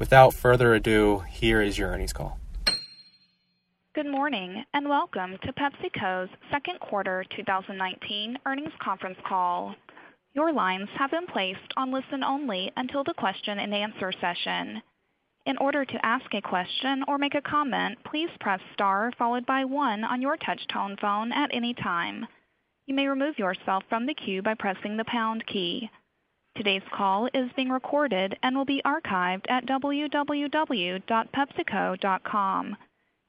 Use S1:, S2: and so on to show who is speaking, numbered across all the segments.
S1: without further ado, here is your earnings call.
S2: Good morning and welcome to PepsiCo's second quarter 2019 earnings conference call. Your lines have been placed on listen only until the question and answer session. In order to ask a question or make a comment, please press star followed by one on your touch-tone phone at any time. You may remove yourself from the queue by pressing the pound key. Today's call is being recorded and will be archived at www.pepsico.com.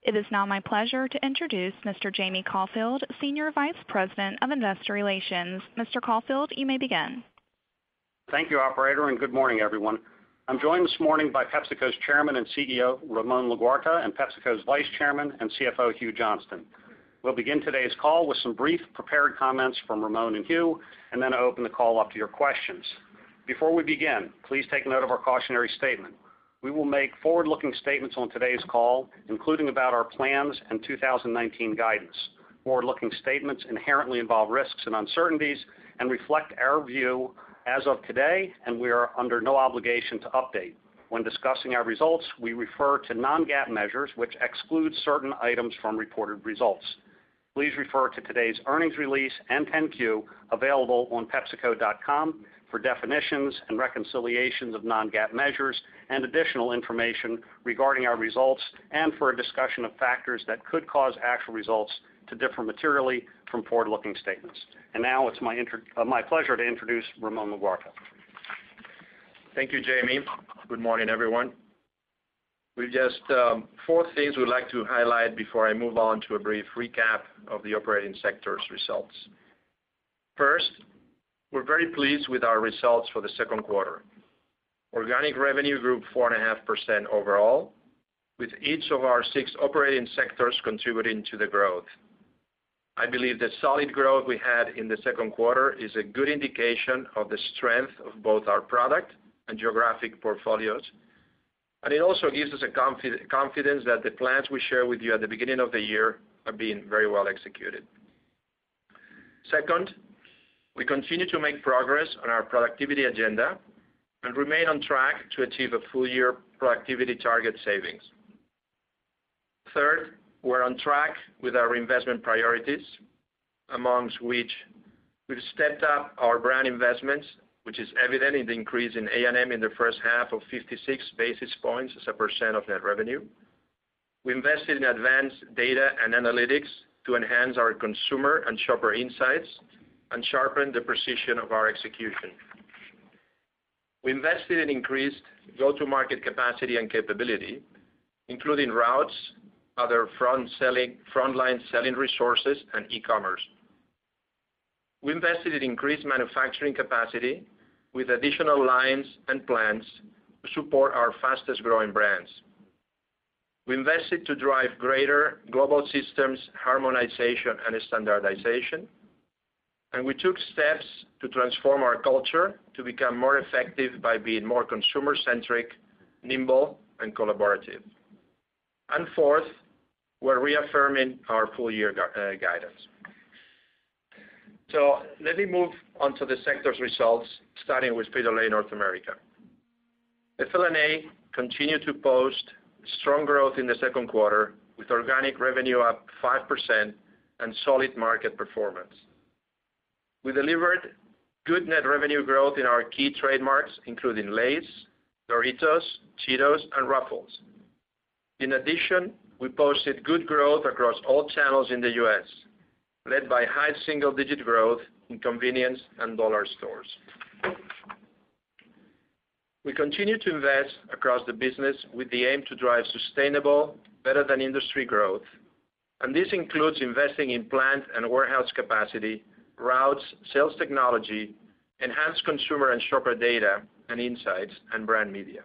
S2: It is now my pleasure to introduce Mr. Jamie Caulfield, Senior Vice President of Investor Relations. Mr. Caulfield, you may begin.
S3: Thank you, operator, and good morning, everyone. I'm joined this morning by PepsiCo's Chairman and CEO, Ramon Laguarta, and PepsiCo's Vice Chairman and CFO, Hugh Johnston. We'll begin today's call with some brief prepared comments from Ramon and Hugh, and then open the call up to your questions. Before we begin, please take note of our cautionary statement. We will make forward-looking statements on today's call, including about our plans and 2019 guidance. Forward-looking statements inherently involve risks and uncertainties and reflect our view as of today, and we are under no obligation to update. When discussing our results, we refer to non-GAAP measures, which exclude certain items from reported results. Please refer to today's earnings release and 10-Q available on pepsico.com for definitions and reconciliations of non-GAAP measures and additional information regarding our results and for a discussion of factors that could cause actual results to differ materially from forward-looking statements. And now it's my, uh, pleasure to introduce Ramon Laguarta.
S4: Thank you, Jamie. Good morning, everyone. We've just um, four things we'd like to highlight before I move on to a brief recap of the operating sector's results. First, we're very pleased with our results for the second quarter. Organic revenue grew 4.5% overall, with each of our six operating sectors contributing to the growth. I believe the solid growth we had in the second quarter is a good indication of the strength of both our product and geographic portfolios and it also gives us a confidence that the plans we shared with you at the beginning of the year are being very well executed. Second, we continue to make progress on our productivity agenda and remain on track to achieve a full-year productivity target savings. Third, we're on track with our investment priorities, amongst which we've stepped up our brand investments which is evident in the increase in A&M in the first half of 56 basis points as a percent of net revenue. We invested in advanced data and analytics to enhance our consumer and shopper insights and sharpen the precision of our execution. We invested in increased go-to-market capacity and capability, including routes, other frontline selling resources, and e-commerce. We invested in increased manufacturing capacity with additional lines and plants to support our fastest-growing brands. We invested to drive greater global systems harmonization and standardization, and we took steps to transform our culture to become more effective by being more consumer-centric, nimble, and collaborative. Fourth, we're reaffirming our full-year uh, guidance. So let me move on to the sector's results, starting with Frito-Lay North America. FLNA continued to post strong growth in the second quarter, with organic revenue up 5% and solid market performance. We delivered good net revenue growth in our key trademarks, including Lay's, Doritos, Cheetos, and Ruffles. In addition, we posted good growth across all channels in the U.S., led by high single-digit growth in convenience and dollar stores. We continue to invest across the business with the aim to drive sustainable, better-than-industry growth, and this includes investing in plant and warehouse capacity, routes, sales technology, enhanced consumer and shopper data and insights, and brand media.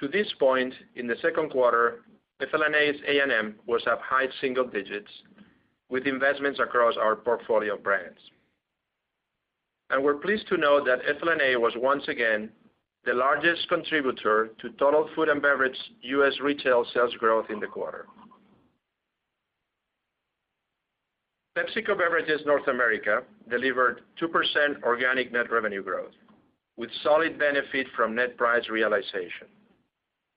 S4: To this point, in the second quarter, FLNA's A&M was up high single digits with investments across our portfolio of brands. And we're pleased to note that FLNA was once again the largest contributor to total food and beverage U.S. retail sales growth in the quarter. PepsiCo Beverages North America delivered 2% organic net revenue growth, with solid benefit from net price realization.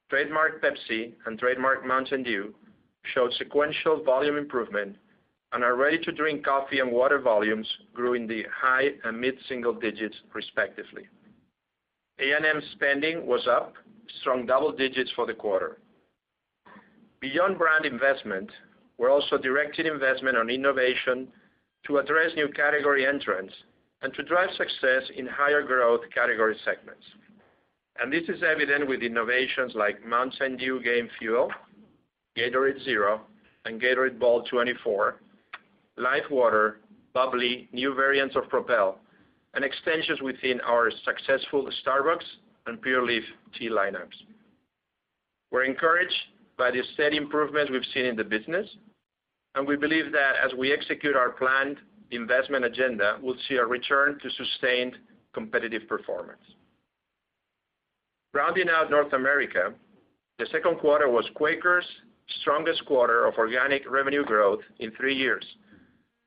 S4: Trademark Pepsi and Trademark Mountain Dew showed sequential volume improvement, and our ready-to-drink coffee and water volumes grew in the high and mid-single digits respectively. A&M spending was up strong double digits for the quarter. Beyond brand investment, we're also directing investment on innovation to address new category entrants and to drive success in higher growth category segments. And this is evident with innovations like Mountain Dew Game Fuel, Gatorade Zero, and Gatorade BOLT24, LIFEWTR, bubly, new variants of Propel, and extensions within our successful Starbucks and Pure Leaf tea lineups. We're encouraged by the steady improvements we've seen in the business, and we believe that as we execute our planned investment agenda, we'll see a return to sustained competitive performance. Rounding out North America, the second quarter was Quaker's strongest quarter of organic revenue growth in three years,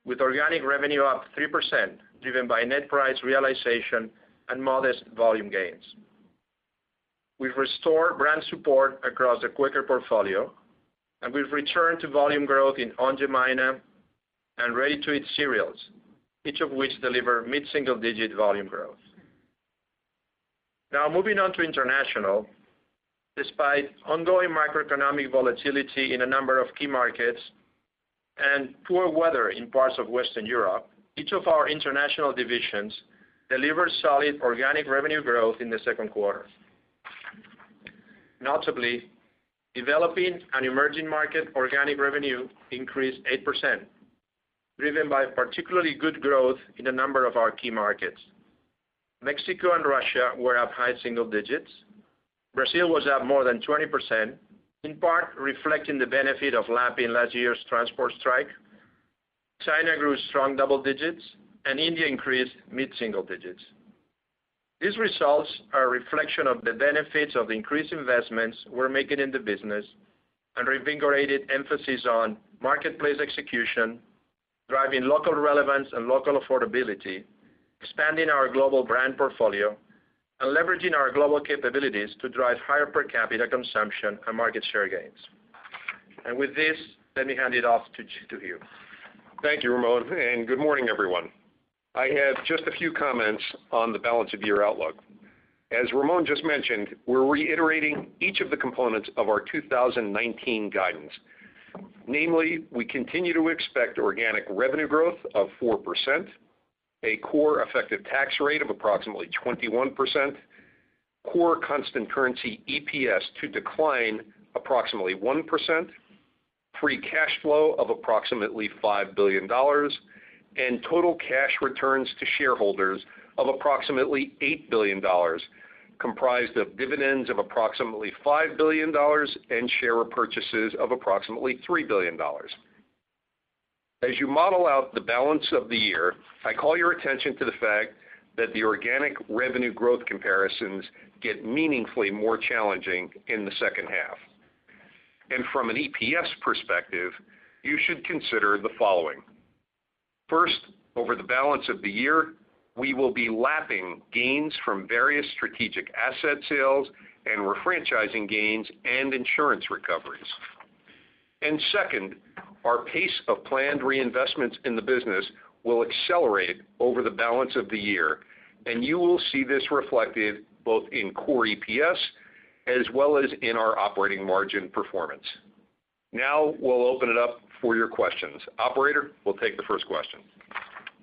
S4: with organic revenue up 3%, driven by net price realization and modest volume gains. We've restored brand support across the Quaker portfolio, and we've returned to volume growth in Aunt Jemima and ready-to-eat cereals, each of which deliver mid-single-digit volume growth. Now moving on to international. Despite ongoing macroeconomic volatility in a number of key markets and poor weather in parts of Western Europe, each of our international divisions delivered solid organic revenue growth in the second quarter. Notably, developing and emerging market organic revenue increased 8%, driven by particularly good growth in a number of our key markets. Mexico and Russia were up high single digits. Brazil was up more than 20%, in part reflecting the benefit of lapping last year's transport strike. China grew strong double digits, and India increased mid-single digits. These results are a reflection of the benefits of the increased investments we're making in the business and reinvigorated emphasis on marketplace execution, driving local relevance and local affordability, expanding our global brand portfolio, and leveraging our global capabilities to drive higher per capita consumption and market share gains. And with this, let me hand it off to Hugh.
S5: Thank you, Ramon, and good morning, everyone. I have just a few comments on the balance of year outlook. As Ramon just mentioned, we're reiterating each of the components of our 2019 guidance. Namely, we continue to expect organic revenue growth of 4%, a core effective tax rate of approximately 21%, core constant currency EPS to decline approximately 1%, free cash flow of approximately $5 billion, and total cash returns to shareholders of approximately $8 billion, comprised of dividends of approximately $5 billion and share repurchases of approximately $3 billion. As you model out the balance of the year, I call your attention to the fact that the organic revenue growth comparisons get meaningfully more challenging in the second half. And from an EPS perspective, you should consider the following. First, over the balance of the year, we will be lapping gains from various strategic asset sales and refranchising gains and insurance recoveries. Second, our pace of planned reinvestments in the business will accelerate over the balance of the year, and you will see this reflected both in core EPS as well as in our operating margin performance. Now we'll open it up for your questions. Operator, we'll take the first question.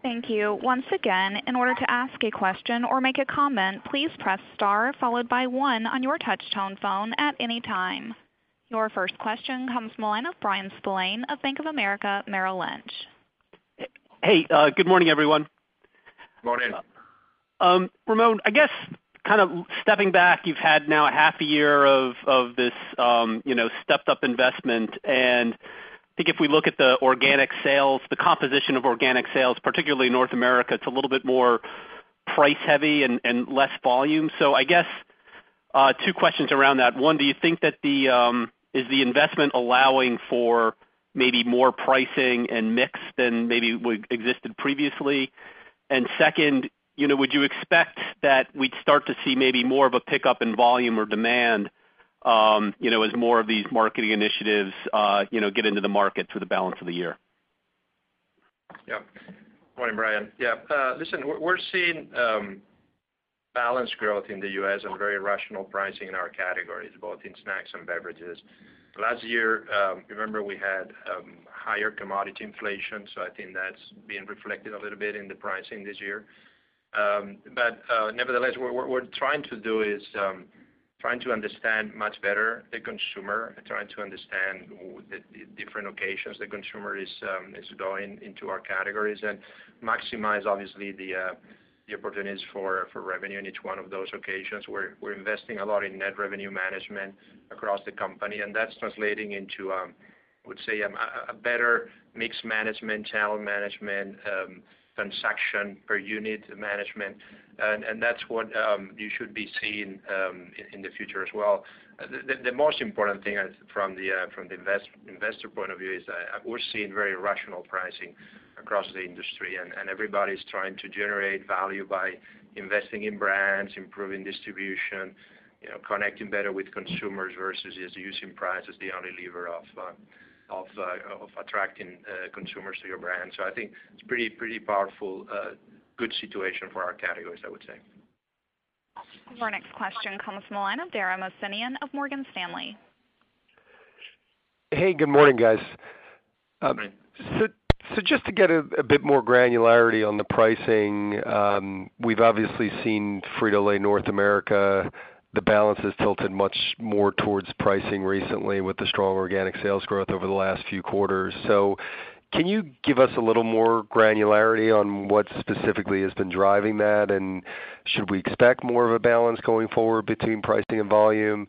S2: Thank you. Once again, in order to ask a question or make a comment, please press star followed by one on your touch-tone phone at any time. Your first question comes from the line of Bryan Spillane of Bank of America Merrill Lynch.
S6: Hey, good morning, everyone.
S4: Morning.
S6: Ramon, I guess kind of stepping back, you've had now a half a year of this um you know stepped-up investment. I think if we look at the organic sales, the composition of organic sales, particularly in North America, it's a little bit more price heavy and less volume. So I guess two questions around that. One, do you think that the um is the investment allowing for maybe more pricing and mix than maybe existed previously? And Second, you know, would you expect that we'd start to see maybe more of a pickup in volume or demand Um, as more of these marketing initiatives uh, you know, get into the market through the balance of the year? Yeah.
S4: Morning, Bryan. Listen, we're seeing um, balanced growth in the U.S. and very rational pricing in our categories, both in snacks and beverages. Last year, um, remember we had higher commodity inflation, so I think that's being reflected a little bit in the pricing this year. But uh, nevertheless, what we're trying to do is trying to understand much better the consumer trying to understand the different occasions the consumer um, is going into our categories and maximize, obviously, the uh, opportunities for revenue in each one of those occasions. We're investing a lot in net revenue management across the company, and that's translating into, um, I would say, um, a better mix management, channel management, transaction per unit management. And that's what um, you should be seeing um, in the future as well. The most important thing uh, from the uh, investor point of view is that we're seeing very rational pricing across the industry, and everybody's trying to generate value by investing in brands, improving distribution, connecting better with consumers versus just using price as the only lever Uh, of attracting uh, consumers to your brand. So I think it's pretty pretty powerful, uh, good situation for our categories, I would say.
S2: Your next question comes from the line of Dara Mohsenian of Morgan Stanley.
S7: Hey, good morning, guys.
S4: Um, morning.
S7: Just to get a bit more granularity on the pricing, um, we've obviously seen Frito-Lay North America, the balance has tilted much more towards pricing recently with the strong organic sales growth over the last few quarters. So can you give us a little more granularity on what specifically has been driving that? And should we expect more of a balance going forward between pricing and volume?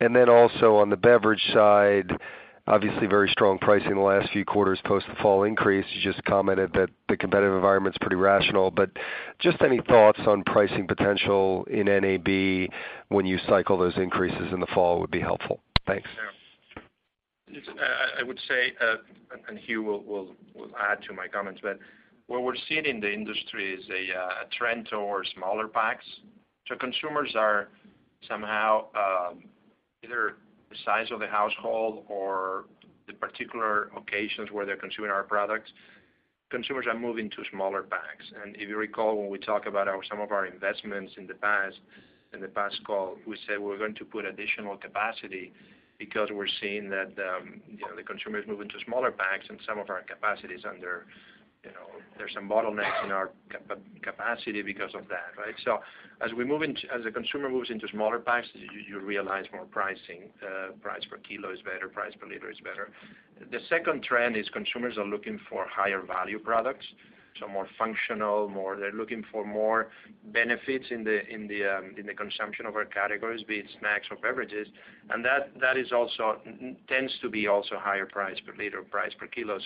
S7: And then also on the beverage side, obviously very strong pricing the last few quarters post the fall increase. You just commented that the competitive environment's pretty rational, but just any thoughts on pricing potential in NAB when you cycle those increases in the fall would be helpful. Thanks.
S4: I would say, uh, and Hugh will add to my comments, but what we're seeing in the industry is a uh, trend towards smaller packs. So consumers are somehow, um, either the size of the household or the particular occasions where they're consuming our products, consumers are moving to smaller packs. And if you recall, when we talk about some of our investments in the past in the past call, we said we're going to put additional capacity because we're seeing that um, the consumer is moving to smaller packs and some of our capacity is under, there's some bottlenecks in our capacity because of that, right? So as we move in ch as the consumer moves into smaller packs, you realize more pricing. Uh, price per kilo is better, price per liter is better. The second trend is consumers are looking for higher value products. So more functional, more they're looking for more benefits in the um, consumption of our categories, be it snacks or beverages. And that that is also tends to be also higher price per liter, price per kilo.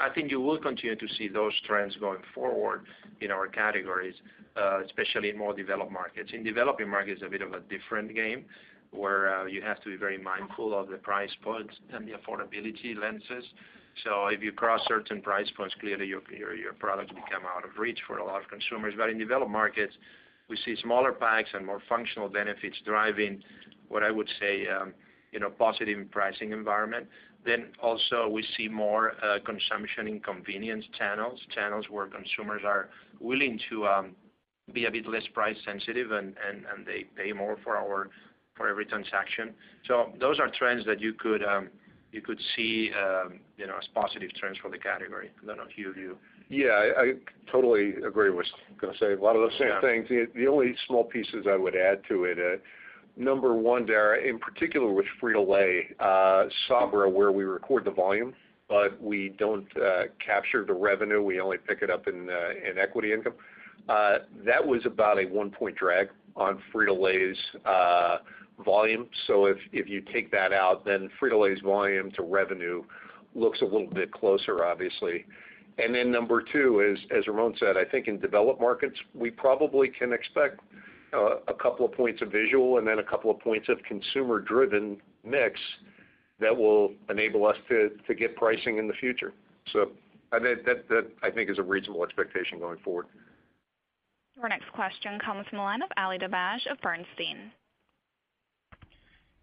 S4: I think you will continue to see those trends going forward in our categories, especially in more developed markets. In developing markets, a bit of a different game, where you have to be very mindful of the price points and the affordability lenses. So if you cross certain price points, clearly your your products become out of reach for a lot of consumers. But in developed markets, we see smaller packs and more functional benefits driving what I would say um you know positive pricing environment. Then also we see more uh, consumption in convenience channels channels where consumers are willing to um, be a bit less price sensitive, and they pay more for every transaction. So those are trends that you could um, see um, as positive trends for the category. I don't know, Hugh, you?
S5: Yeah, I totally agree. Was going to say a lot of the same things. The only small pieces I would add to it, uh, number one, Dara, in particular with Frito-Lay, uh, Sabra, where we record the volume, but we don't uh, capture the revenue, we only pick it up in uh, equity income. That was about a one-point drag on Frito-Lay's volume. So if you take that out, then Frito-Lay's volume to revenue looks a little bit closer, obviously. And then number two, as Ramon said, I think in developed markets, we probably can expect a couple of points of visual and then a couple of points of consumer-driven mix that will enable us to get pricing in the future. So I that that I think is a reasonable expectation going forward.
S2: Your next question comes from the line of Ali Dibadj of Bernstein.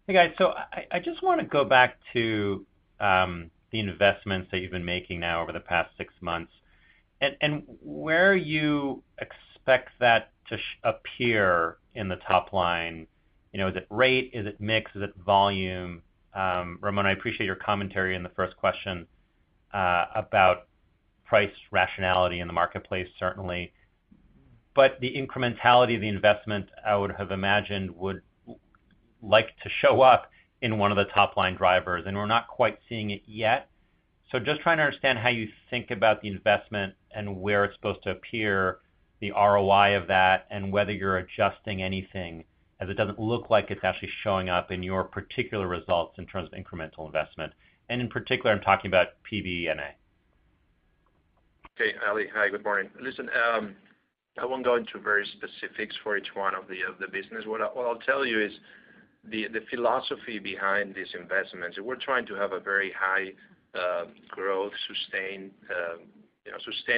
S8: Hey, guys. So I just want to go back to um, the investments that you've been making now over the past six months, and where you expect that to appear in the top line. You know, is it rate? Is it mix? Is it volume? Um, Ramon, I appreciate your commentary in the first question uh, about price rationality in the marketplace, certainly. But the incrementality of the investment, I would have imagined, would like to show up in one of the top-line drivers, and we're not quite seeing it yet. So just trying to understand how you think about the investment and where it's supposed to appear, the ROI of that, and whether you're adjusting anything, as it doesn't look like it's actually showing up in your particular results in terms of incremental investment. And in particular, I'm talking about PBNA.
S4: Okay, Ali. Hi, good morning. Listen, um, I won't go into very specifics for each one of the business. What I'll tell you is the philosophy behind these investments, we're trying to have a very high uh, growth, sustained uh,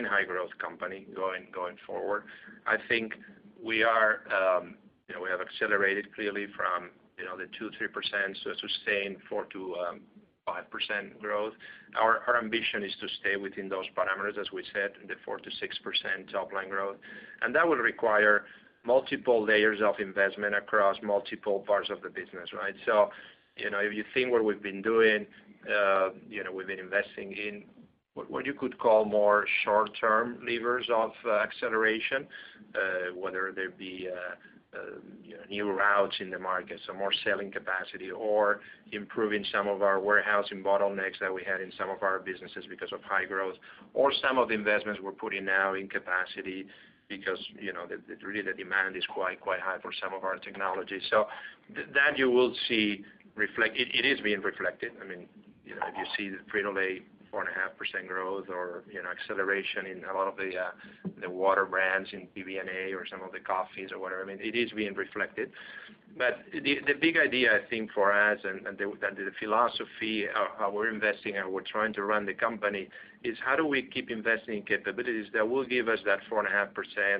S4: high growth company going going forward. I think we are, um, you know, we have accelerated clearly from you know, the 2%-3% to a sustained 4%-5% growth. Our our ambition is to stay within those parameters, as we said, the 4%-6% top-line growth. And that will require multiple layers of investment across multiple parts of the business, right? So, you know, if you think what we've been doing, uh, you know, we've been investing in what you could call more short-term levers of uh, acceleration, uh, whether they be uh, new routes in the market, so more selling capacity, or improving some of our warehousing bottlenecks that we had in some of our businesses because of high growth, or some of the investments we're putting now in capacity because you know, really the demand is quite high for some of our technologies. That you will see reflect. it is being reflected. I mean, if you see the Frito-Lay 4.5% growth or you know, acceleration in a lot of the uh, water brands in PBNA or some of the coffees or whatever, I mean, it is being reflected. But the big idea, I think, for us and the philosophy of how we're investing and we're trying to run the company is how do we keep investing in capabilities that will give us that 4.5%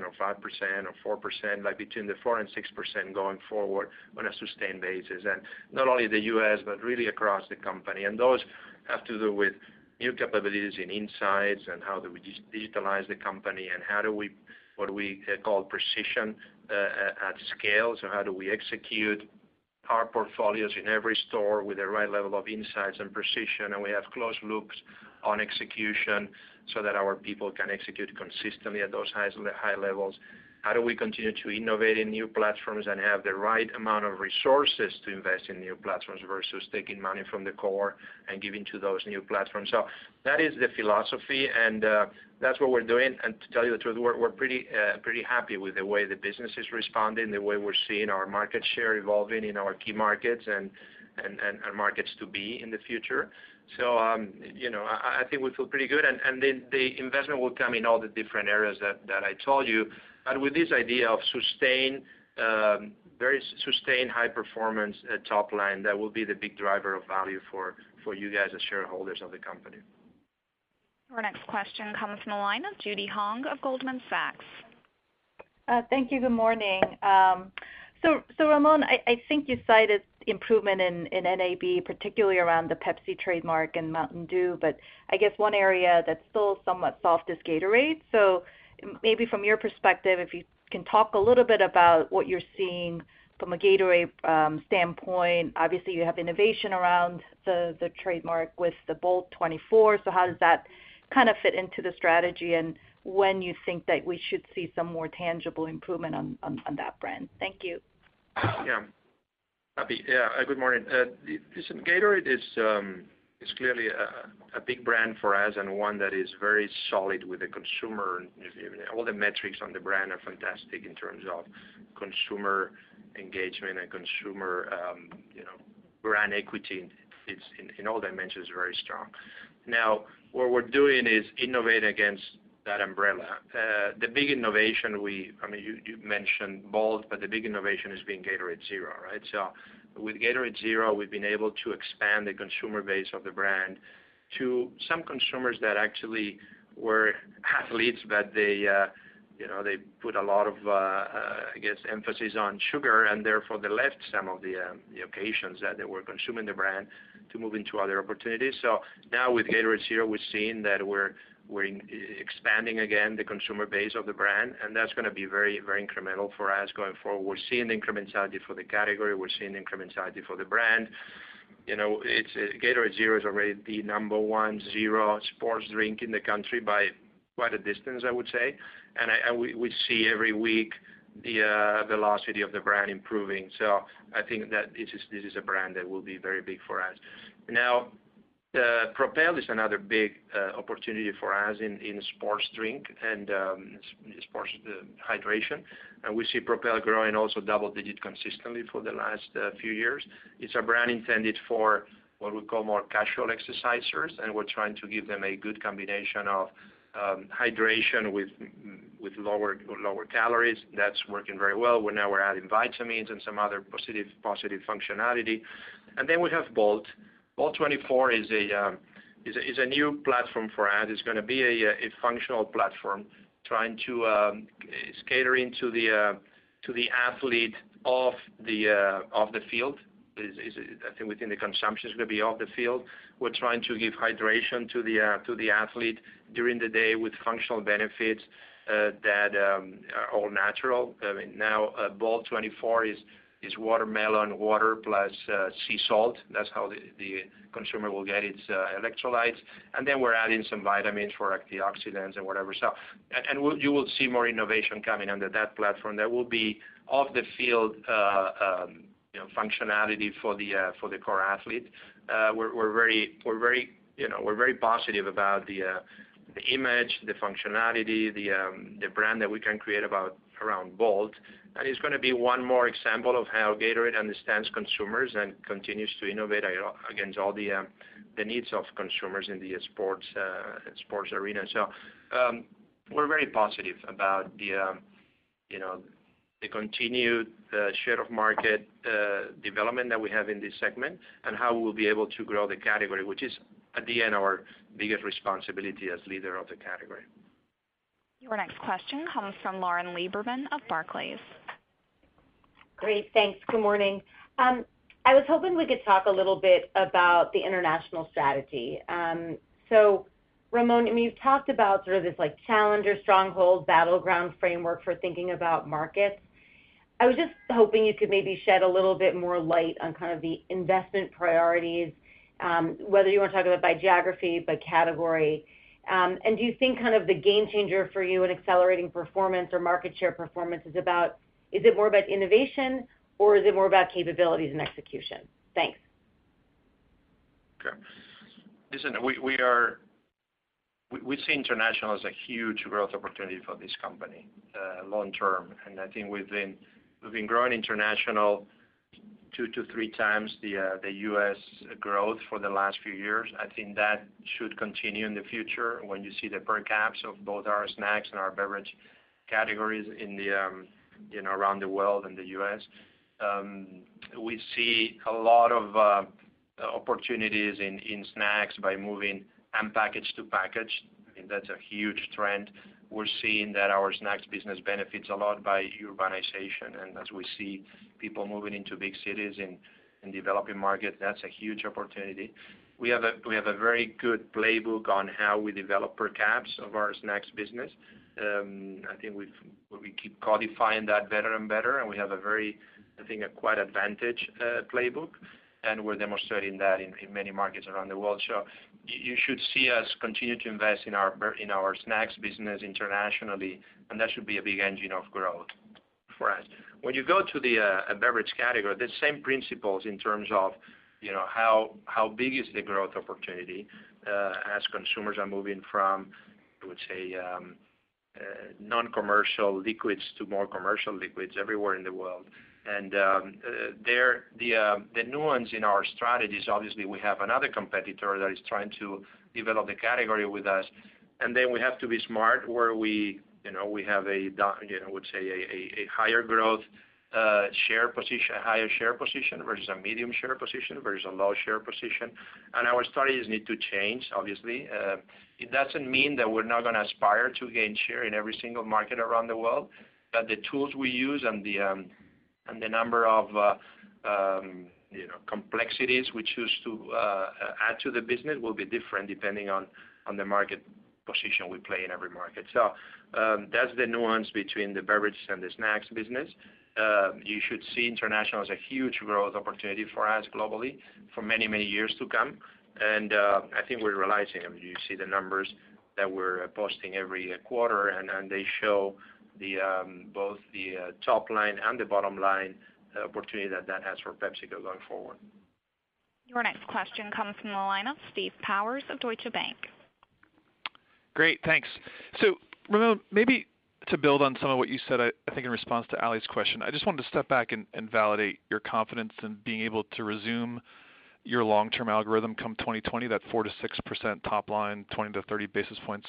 S4: or 5% or 4%, like between the 4% and 6% going forward on a sustained basis. And not only the U.S., but really across the company. And those have to do with new capabilities in insights and how do we digitalize the company and how do we, what we call precision uh, at scale. So how do we execute our portfolios in every store with the right level of insights and precision, and we have closed loops on execution so that our people can execute consistently at those high levels. How do we continue to innovate in new platforms and have the right amount of resources to invest in new platforms versus taking money from the core and giving to those new platforms? So that is the philosophy, and uh, that's what we're doing. And to tell you the truth, we're pretty uh, pretty happy with the way the business is responding, the way we're seeing our market share evolving in our key markets and markets to be in the future. Um, I I think we feel pretty good. And the the investment will come in all the different areas that I told you. But with this idea of sustained, um, very sustained high performance at top line, that will be the big driver of value for you guys as shareholders of the company.
S2: Our next question comes from the line of Judy Hong of Goldman Sachs.
S9: Uh, thank you. Good morning. Um so so Ramon, I think you cited improvement in NAB, particularly around the Pepsi trademark and Mountain Dew, but I guess one area that's still somewhat soft is Gatorade. So maybe from your perspective, if you can talk a little bit about what you're seeing from a Gatorade um, standpoint. Obviously, you have innovation around the trademark with the BOLT24. So How does that kind of fit into the strategy, and when you think that we should see some more tangible improvement on that brand? Thank you.
S4: Yeah. Uh, good morning. Uh, listen, Gatorade is um, clearly a big brand for us and one that is very solid with the consumer. All the metrics on the brand are fantastic in terms of consumer engagement and consumer um brand equity. It's in all dimensions, very strong. Now, what we're doing is innovate against that umbrella. Uh, the big innovation, we I mean, you mentioned BOLT, but the big innovation has been Gatorade Zero, right? So with Gatorade Zero, we've been able to expand the consumer base of the brand to some consumers that actually were athletes, but they, uh, you know, they put a lot of, uh, I guess, emphasis on sugar, and therefore they left some of um, the occasions that they were consuming the brand to move into other opportunities. So now with Gatorade Zero, we're seeing that we're expanding again the consumer base of the brand, and that's going to be very very incremental for us going forward. We're seeing incrementality for the category. We're seeing incrementality for the brand. You know, it's uh Gatorade Zero is already the number one zero sports drink in the country by quite a distance, I would say. And we see every week the velocity of the brand improving. So I think that this is a brand that will be very big for us. Propel is another big uh, opportunity for us in sports drink and um, sports uh, hydration. And we see Propel growing also double-digit consistently for the last uh, few years. It's a brand intended for what we call more casual exercisers, and we're trying to give them a good combination of um, hydration with with lower lower calories. That's working very well. Now we're adding vitamins and some other positive functionality. And then we have BOLT. BOLT24 um, is a new platform for us. It's going to be a functional platform trying to um, cater into the uh, athlete off uh, the field. I think within the consumption, it's going to be off the field. We're trying to give hydration to the uh, athlete during the day with functional benefits that um, are all natural. BOLT24 is watermelon water plus uh, sea salt. That's how the consumer will get its uh, electrolytes. And then we're adding some vitamins for antioxidants and whatever. And you will see more innovation coming under that platform. There will be off-the-field uh, um, functionality for the core athlete. We're very positive about the image, the functionality, um, the brand that we can create around BOLT. And it's going to be one more example of how Gatorade understands consumers and continues to innovate against all uh, the needs of consumers in the uh, sports arena. So um we're very positive about the uh, continued share of market development that we have in this segment and how we'll be able to grow the category, which is, at the end, our biggest responsibility as leader of the category.
S2: Your next question comes from Lauren Lieberman of Barclays.
S10: Great. Thanks. Good morning. Um, I was hoping we could talk a little bit about the international strategy. Um, so Ramon, I mean, you've talked about sort of this like, challenger stronghold battleground framework for thinking about markets. I was just hoping you could maybe shed a little bit more light on kind of the investment priorities, um, whether you want to talk about by geography, by category. And do you think kind of the game changer for you in accelerating performance or market share performance is it more about innovation, or is it more about capabilities and execution? Thanks.
S4: Okay. Listen, we see international as a huge growth opportunity for this company uh, long term. And I think we've been growing international two to three times the uh, U.S. growth for the last few years. I think that should continue in the future when you see the per caps of both our snacks and our beverage categories um, around the world and the U.S. Um, we see a lot of uh, opportunities in snacks by moving unpackaged to packaged. Think that's a huge trend. We're seeing that our snacks business benefits a lot by urbanization, and as we see people moving into big cities in in developing markets, that's a huge opportunity. We have a we have a very good playbook on how we develop per caps of our snacks business. Um, I think we keep codifying that better and better, and we have a very, I think, a quite advantage uh, playbook, and we're demonstrating that in many markets around the world. So you should see us continue to invest in our snacks business internationally, and that should be a big engine of growth for us. When you go to the uh, beverage category, the same principles in terms of how big is the growth opportunity uh, as consumers are moving from, I would say, um, non-commercial liquids to more commercial liquids everywhere in the world. And uh, there, uh, the nuance in our strategy is obviously we have another competitor that is trying to develop the category with us, and then we have to be smart where we you know we have a, I would say, a higher growth share position higher share position versus a medium share position versus a low share position. And our strategies need to change, obviously. Uh, it doesn't mean that we're not going to aspire to gain share in every single market around the world, but the tools we use and the um, number of uh, um, you know, complexities we choose to uh, add to the business will be different depending on the market position we play in every market. So um that's the nuance between the beverage and the snacks business. You should see international as a huge growth opportunity for us globally for many, many years to come. And uh I think we're realizing, you see the numbers that we're posting every quarter, and they show um, both the uh, top line and the bottom line uh, opportunity that that has for PepsiCo going forward.
S2: Your next question comes from the line of Steve Powers of Deutsche Bank.
S11: Great, thanks. So Ramon, maybe to build on some of what you said, I think in response to Ali's question, I just wanted to step back and validate your confidence in being able to resume your long-term algorithm come 2020, that 4%-6% top line, 20-30 basis points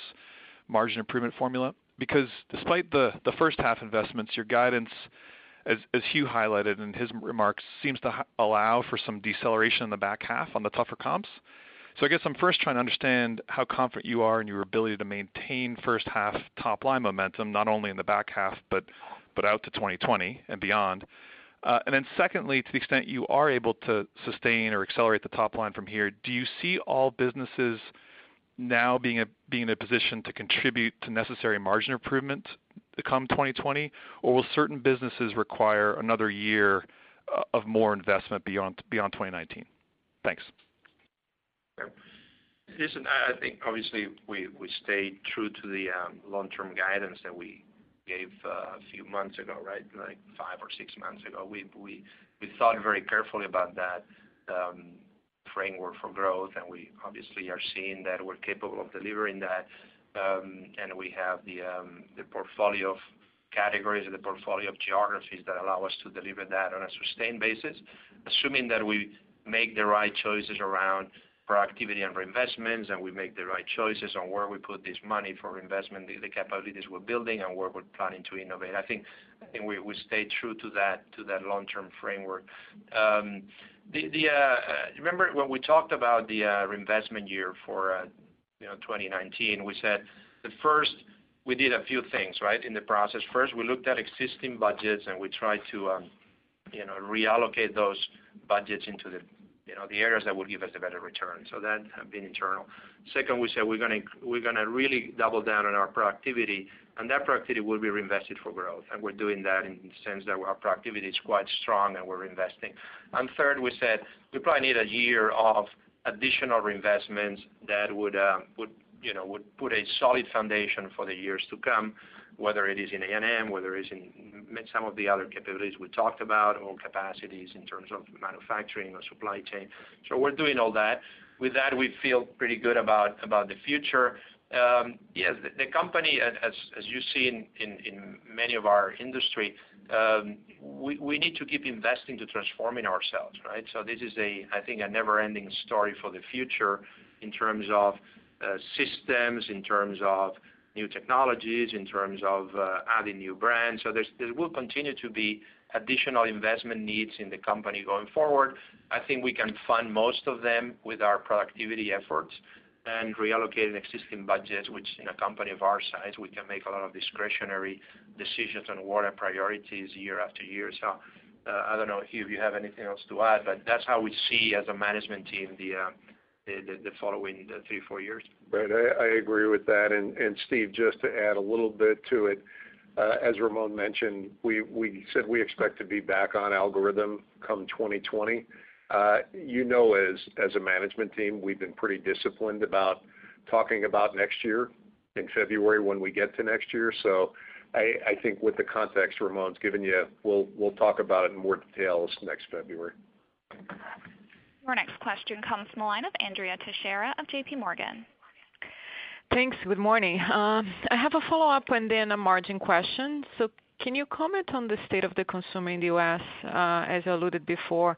S11: margin improvement formula. Because despite the first half investments, your guidance, as Hugh highlighted in his remarks, seems to allow for some deceleration in the back half on the tougher comps. I guess I'm first trying to understand how confident you are in your ability to maintain first half top line momentum, not only in the back half, but but out to 2020 and beyond. Uh and then secondly, to the extent you are able to sustain or accelerate the top line from here, do you see all businesses now being in a position to contribute to necessary margin improvement come 2020? Will certain businesses require another year of more investment beyond beyond 2019? Thanks.
S4: Listen, I think obviously we stayed true to the um, long-term guidance that we gave uh, a few months ago, right? Like five or six months ago. We thought very carefully about that um, framework for growth, and we obviously are seeing that we're capable of delivering that. Um and we have um, the portfolio of categories and the portfolio of geographies that allow us to deliver that on a sustained basis, assuming that we make the right choices around productivity and reinvestments, and we make the right choices on where we put this money for investment, the capabilities we're building, and where we're planning to innovate. I think we stay true to that long-term framework. Um, uh, uh, remember when we talked about the uh, reinvestment year for 2019, we said that first we did a few things, right, in the process. First, we looked at existing budgets, and we tried to um, reallocate those budgets into the areas that would give us a better return. So that have been internal. Second, we said we're going to we're gonna really double down on our productivity, and that productivity will be reinvested for growth. And we're doing that in the sense that our productivity is quite strong and we're investing. And Third, we said we probably need a year of additional reinvestments that would um would you know would put a solid foundation for the years to come, whether it is in A&M, whether it is in some of the other capabilities we talked about, or capacities in terms of manufacturing or supply chain. So we're doing all that. With that, we feel pretty good about the future. Um, yes, the company, as you see in many of our industry, um, we need to keep investing to transforming ourselves, right? So this is, I think, a never-ending story for the future in terms of uh, systems, in terms of new technologies, in terms of uh, adding new brands. So there will continue to be additional investment needs in the company going forward. I think we can fund most of them with our productivity efforts and reallocate existing budgets, which in a company of our size, we can make a lot of discretionary decisions on what are priorities year after year. So, uh, I don't know, Hugh, if you have anything else to add, but that's how we see as a management team the uh, following uh, three, four years.
S5: Right. I agree with that. And Steve, just to add a little bit to it, uh, as Ramon mentioned, we said we expect to be back on algorithm come 2020. Uh, you know as a management team, we've been pretty disciplined about talking about next year in February when we get to next year. So I think with the context Ramon's given you, we'll we'll talk about it in more details next February.
S2: Your next question comes from the line of Andrea Teixeira of JPMorgan.
S12: Thanks. Good morning. Um, I have a follow-up and then a margin question. So can you comment on the state of the consumer in the U.S.? Uh, as you alluded before,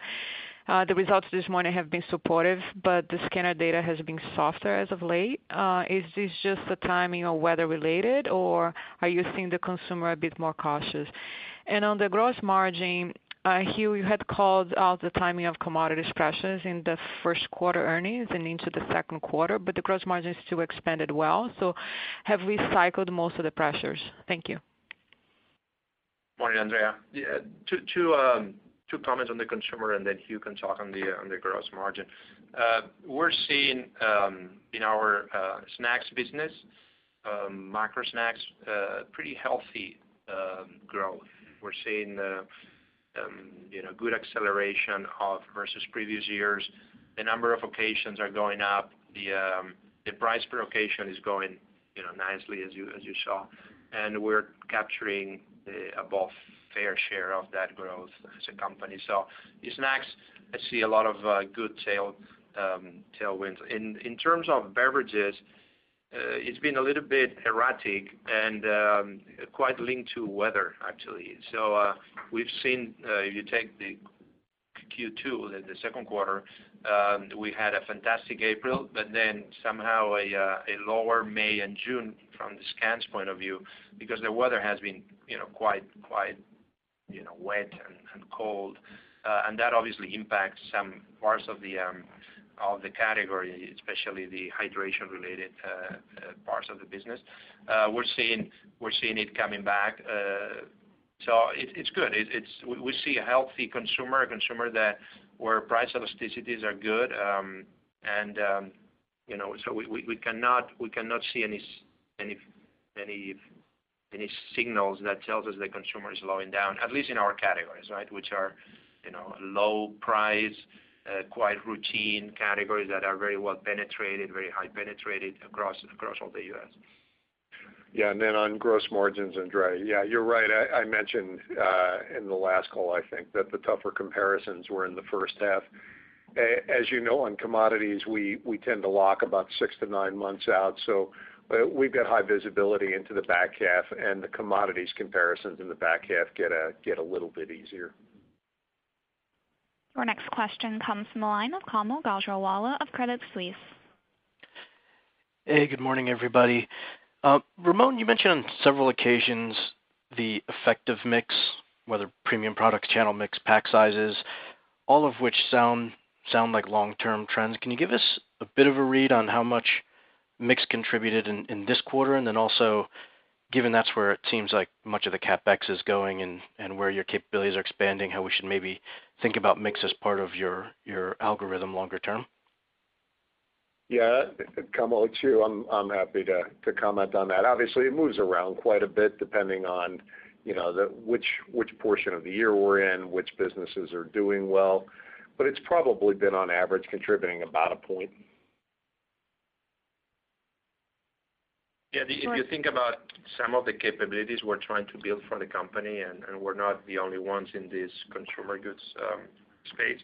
S12: uh, the results this morning have been supportive, but the scanner data has been softer as of late. Uh, is this just the timing or weather related, or are you seeing the consumer a bit more cautious? And on the gross margin, Hugh, you had called out the timing of commodities pressures in the first quarter earnings and into the second quarter, but the gross margins still expanded well. So have we cycled most of the pressures? Thank you.
S4: Morning, Andrea. Um, two comments on the consumer, and then Hugh can talk on the gross margin. Uh, we're seeing um, in our uh, snacks business, um, macro snacks, uh, pretty healthy growth. We're seeing Um, good acceleration of versus previous years. The number of occasions are going up. The um, price per occasion is going you know, nicely as you saw. And we're capturing above fair share of that growth as a company. The snacks, I see a lot of uh, good um, tailwinds. In terms of beverages, Uh, it's been a little bit erratic and um, quite linked to weather, actually. So uh we've seen, uh, if you take the Q2, the second quarter, um, we had a fantastic April, but then somehow uh, a lower May and June from the scans point of view because the weather has been quite wet and cold. And that obviously impacts some parts of the um, category, especially the hydration-related uh, uh, parts of the business. Uh, we're seeing it coming back. So it's good. We see a healthy consumer, a consumer where price elasticities are good. We cannot see any signals that tells us the consumer is slowing down, at least in our categories, right? which are low price, quite routine categories that are very well penetrated, very high penetrated across all the U.S.
S5: Yeah. And then on gross margins, Andrea, yeah, you're right. I mentioned uh, in the last call, I think, that the tougher comparisons were in the first half. As you know, on commodities, we tend to lock about six to nine months out. So uh, we've got high visibility into the back half, and the commodities comparisons in the back half get a little bit easier.
S2: Your next question comes from the line of Kaumil Gajrawala of Credit Suisse.
S13: Hey, good morning, everybody. Uh, Ramon, you mentioned on several occasions the effective mix, whether premium products, channel mix, pack sizes, all of which sound like long-term trends. Can you give us a bit of a read on how much mix contributed in this quarter? And then also, given that's where it seems like much of the CapEx is going and where your capabilities are expanding, how we should maybe think about mix as part of your algorithm longer term?
S5: Yeah. Kaumil, it's Hugh. I'm I'm happy to comment on that. Obviously, it moves around quite a bit depending on you know, which portion of the year we're in, which businesses are doing well. But it's probably been on average contributing about a point.
S4: Yeah. If you think about some of the capabilities we're trying to build for the company, and we're not the only ones in this consumer goods um, space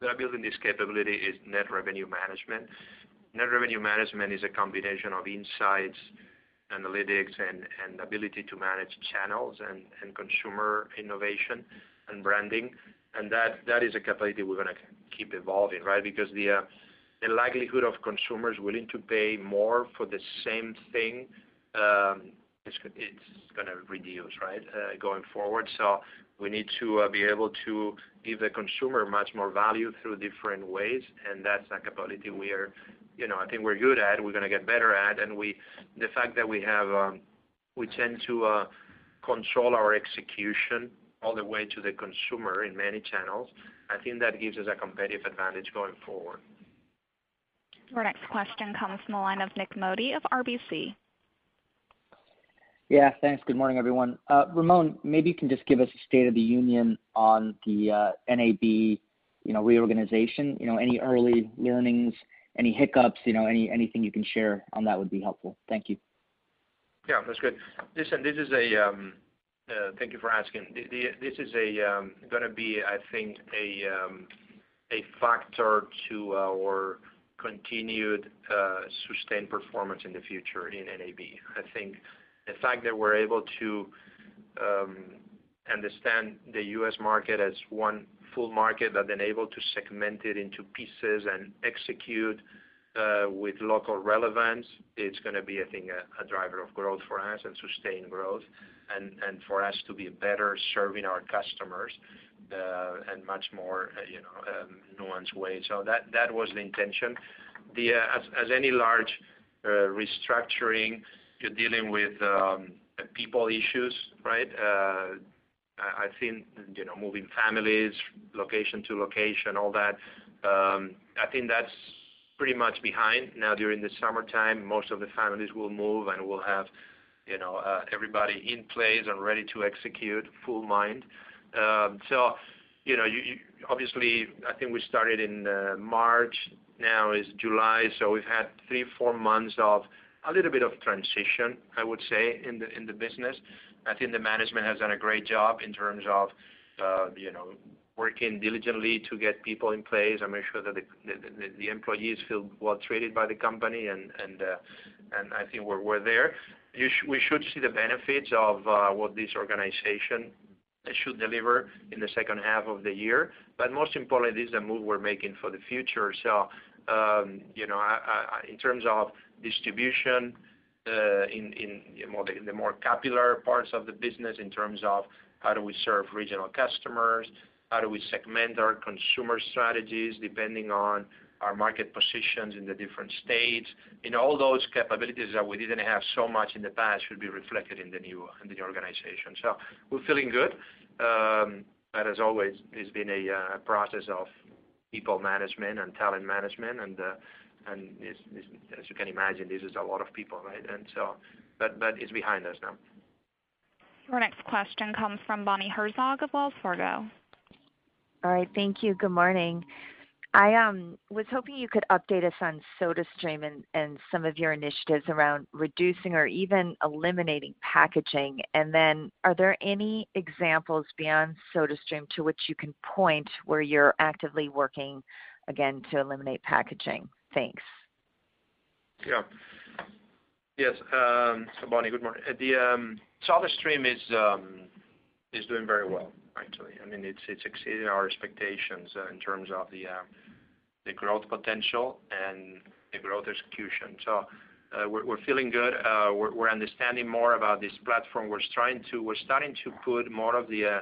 S4: that are building this capability is net revenue management. Net revenue management is a combination of insights, analytics, and ability to manage channels and consumer innovation and branding. And that is a capability we're gonna keep evolving, right? Because the uh, likelihood of consumers willing to pay more for the same thing, um, it's gonna reduce, right, uh, going forward. So we need to uh, be able to give the consumer much more value through different ways, and that's a capability we are, you know, I think we're good at, we're gonna get better at. And we the fact that we have, um, we tend to uh, control our execution all the way to the consumer in many channels. I think that gives us a competitive advantage going forward.
S2: Your next question comes from the line of Nik Modi of RBC.
S14: Yeah, thanks. Good morning, everyone. Uh, Ramon, maybe you can just give us a state of the union on the uh, NAB, you know, reorganization. You know, any early learnings, any hiccups, you know, anything you can share on that would be helpful. Thank you.
S4: Yeah, that's good. Listen, this is a. Um, uh, thank you for asking. This is um, gonna be, I think, a um, factor to our continued uh, sustained performance in the future in NAB. I think the fact that we're able to um, understand the U.S. market as one full market, but then able to segment it into pieces and execute uh, with local relevance, it's gonna be, I think, a driver of growth for us and sustained growth and for us to be better serving our customers Uh, and much more, uh, you know, um, nuanced way. So that was the intention. Uh, as any large restructuring, you're dealing with um, people issues, right? I think, you know, moving families, location to location, all that, um, I think that's pretty much behind. Now, during the summertime, most of the families will move, and we'll have, you know, everybody in place and ready to execute full mind. Um, you know, obviously, I think we started in uh, March, now is July, so we've had three, four months of a little bit of transition, I would say, in the in the business. I think the management has done a great job in terms of, uh, you know, working diligently to get people in place and make sure that the employees feel well treated by the company, and uh and I think we're there. We should see the benefits of uh, what this organization should deliver in the second half of the year. But most importantly, this is a move we're making for the future. So um, you know, in terms of distribution, in in the more popular parts of the business in terms of how do we serve regional customers, how do we segment our consumer strategies depending on our market positions in the different states. In all those capabilities that we didn't have so much in the past should be reflected in the new organization. So we're feeling good. Um, but as always, it's been uh, a process of people management and talent management, and uh, as you can imagine, this is a lot of people, right? And so but but it's behind us now.
S2: Your next question comes from Bonnie Herzog of Wells Fargo.
S15: All right. Thank you. Good morning. I um, was hoping you could update us on SodaStream and some of your initiatives around reducing or even eliminating packaging. And then, are there any examples beyond SodaStream to which you can point where you're actively working again to eliminate packaging? Thanks.
S4: Yeah. Yes, um, Bonnie, good morning. Uh, the um, SodaStream is doing very well, actually. I mean, it's exceeding our expectations uh, in terms of um, the growth potential and the growth execution. So uh we're feeling good. Uh, we're understanding more about this platform. We're starting to put more of the uh,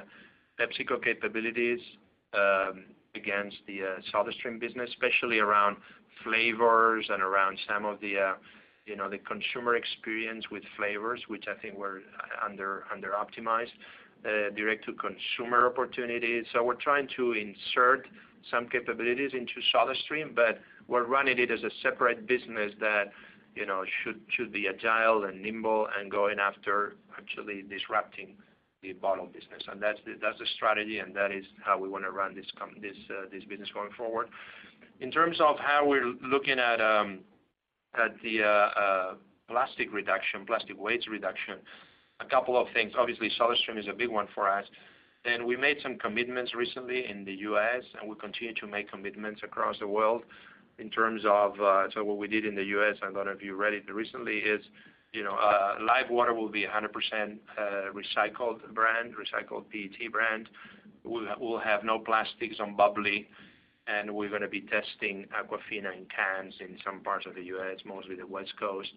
S4: PepsiCo capabilities um, against the SodaStream business, especially around flavors and around some of the you know, the consumer experience with flavors, which I think we're under-optimized, direct-to-consumer opportunities. So we're trying to insert some capabilities into SodaStream, but we're running it as a separate business that, you know, should should be agile and nimble and going after actually disrupting the bottle business. And that's that's the strategy, and that is how we run this com this uh this business going forward. In terms of how we're looking at um at the plastic reduction, plastic waste reduction. A couple of things. Obviously, SodaStream is a big one for us. And we made some commitments recently in the U.S., and we continue to make commitments across the world in terms of uh, what we did in the U.S., I don't know if you read it recently, is uh, LIFEWTR will be 100% uh, recycled brand, recycled PET brand. We'll have no plastics on bubly, and we're going to be testing Aquafina in cans in some parts of the U.S., mostly the West Coast.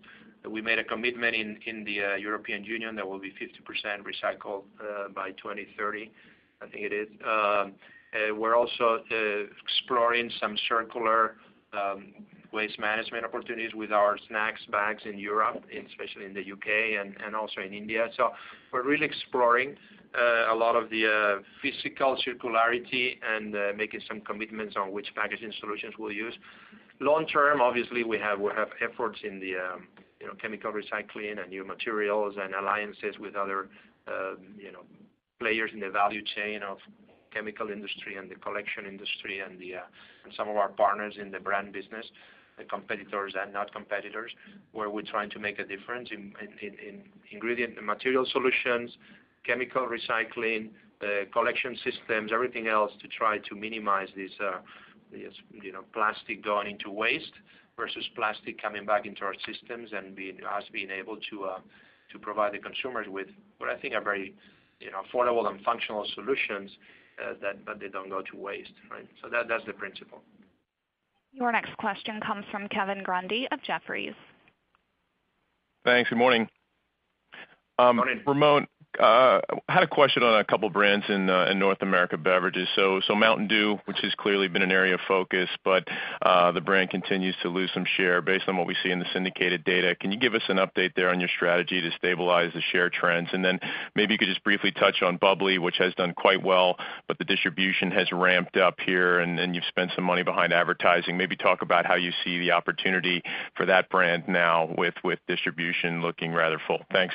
S4: We made a commitment in the uh, European Union that will be 50% recycled uh, by 2030, I think it is. Um, uh, we're also exploring some circular um, waste management opportunities with our snacks bags in Europe, especially in the U.K. and also in India. So we're really exploring a lot of the physical circularity and making some commitments on which packaging solutions we'll use. Long term, obviously, we have we have efforts in the um you know chemical recycling and new materials and alliances with other um you know players in the value chain of chemical industry and the collection industry and some of our partners in the brand business, the competitors and not competitors, where we're trying to make a difference in in ingredient and material solutions, chemical recycling, uh, collection systems, everything else to try to minimize this uh, plastic going into waste versus plastic coming back into our systems and us being able uh, to provide the consumers with what I think are very affordable and functional solutions that but they don't go to waste. So that that's the principle.
S2: Your next question comes from Kevin Grundy of Jefferies.
S16: Thanks. Good morning.
S4: Morning.
S16: Um, Ramon, I had a question on a couple brands uh, in North America beverages. So so Mountain Dew, which has clearly been an area of focus, but uh, the brand continues to lose some share based on what we see in the syndicated data. Can you give us an update there on your strategy to stabilize the share trends? And then maybe you could just briefly touch on bubly, which has done quite well, but the distribution has ramped up here, and you've spent some money behind advertising. Maybe talk about how you see the opportunity for that brand now with with distribution looking rather full. Thanks.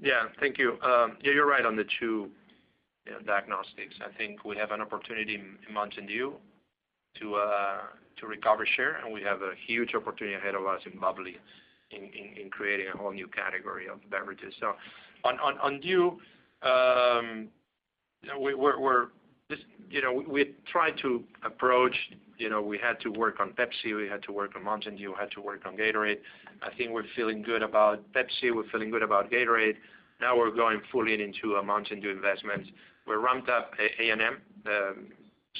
S4: Yeah. Thank you. Um, yeah, You're right on the two diagnostics. I think we have an opportunity in Mountain Dew uh, to recover share, and we have a huge opportunity ahead of us in bubly in creating a whole new category of beverages. So on on on Dew, we try to approach, we had to work on Pepsi, we had to work on Mountain Dew, we had to work on Gatorade. I think we're feeling good about Pepsi, we're feeling good about Gatorade. Now we're going fully into a Mountain Dew investments. We ramped up A&M, um,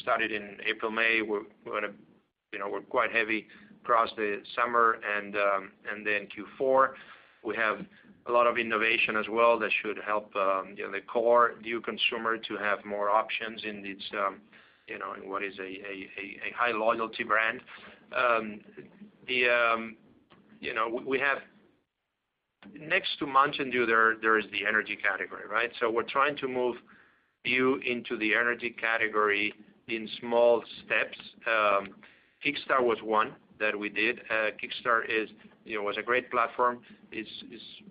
S4: started in April, May. We're gonna, you know, we're quite heavy across the summer and um, and then Q4. We have a lot of innovation as well that should help um, you know, the core Dew consumer to have more options in what is a high loyalty brand. Um the um you know we have next to Mountain Dew, there there is the energy category. Right? So we're trying to move Dew into the energy category in small steps. Kickstart was one that we did. Kickstart was a great platform. It's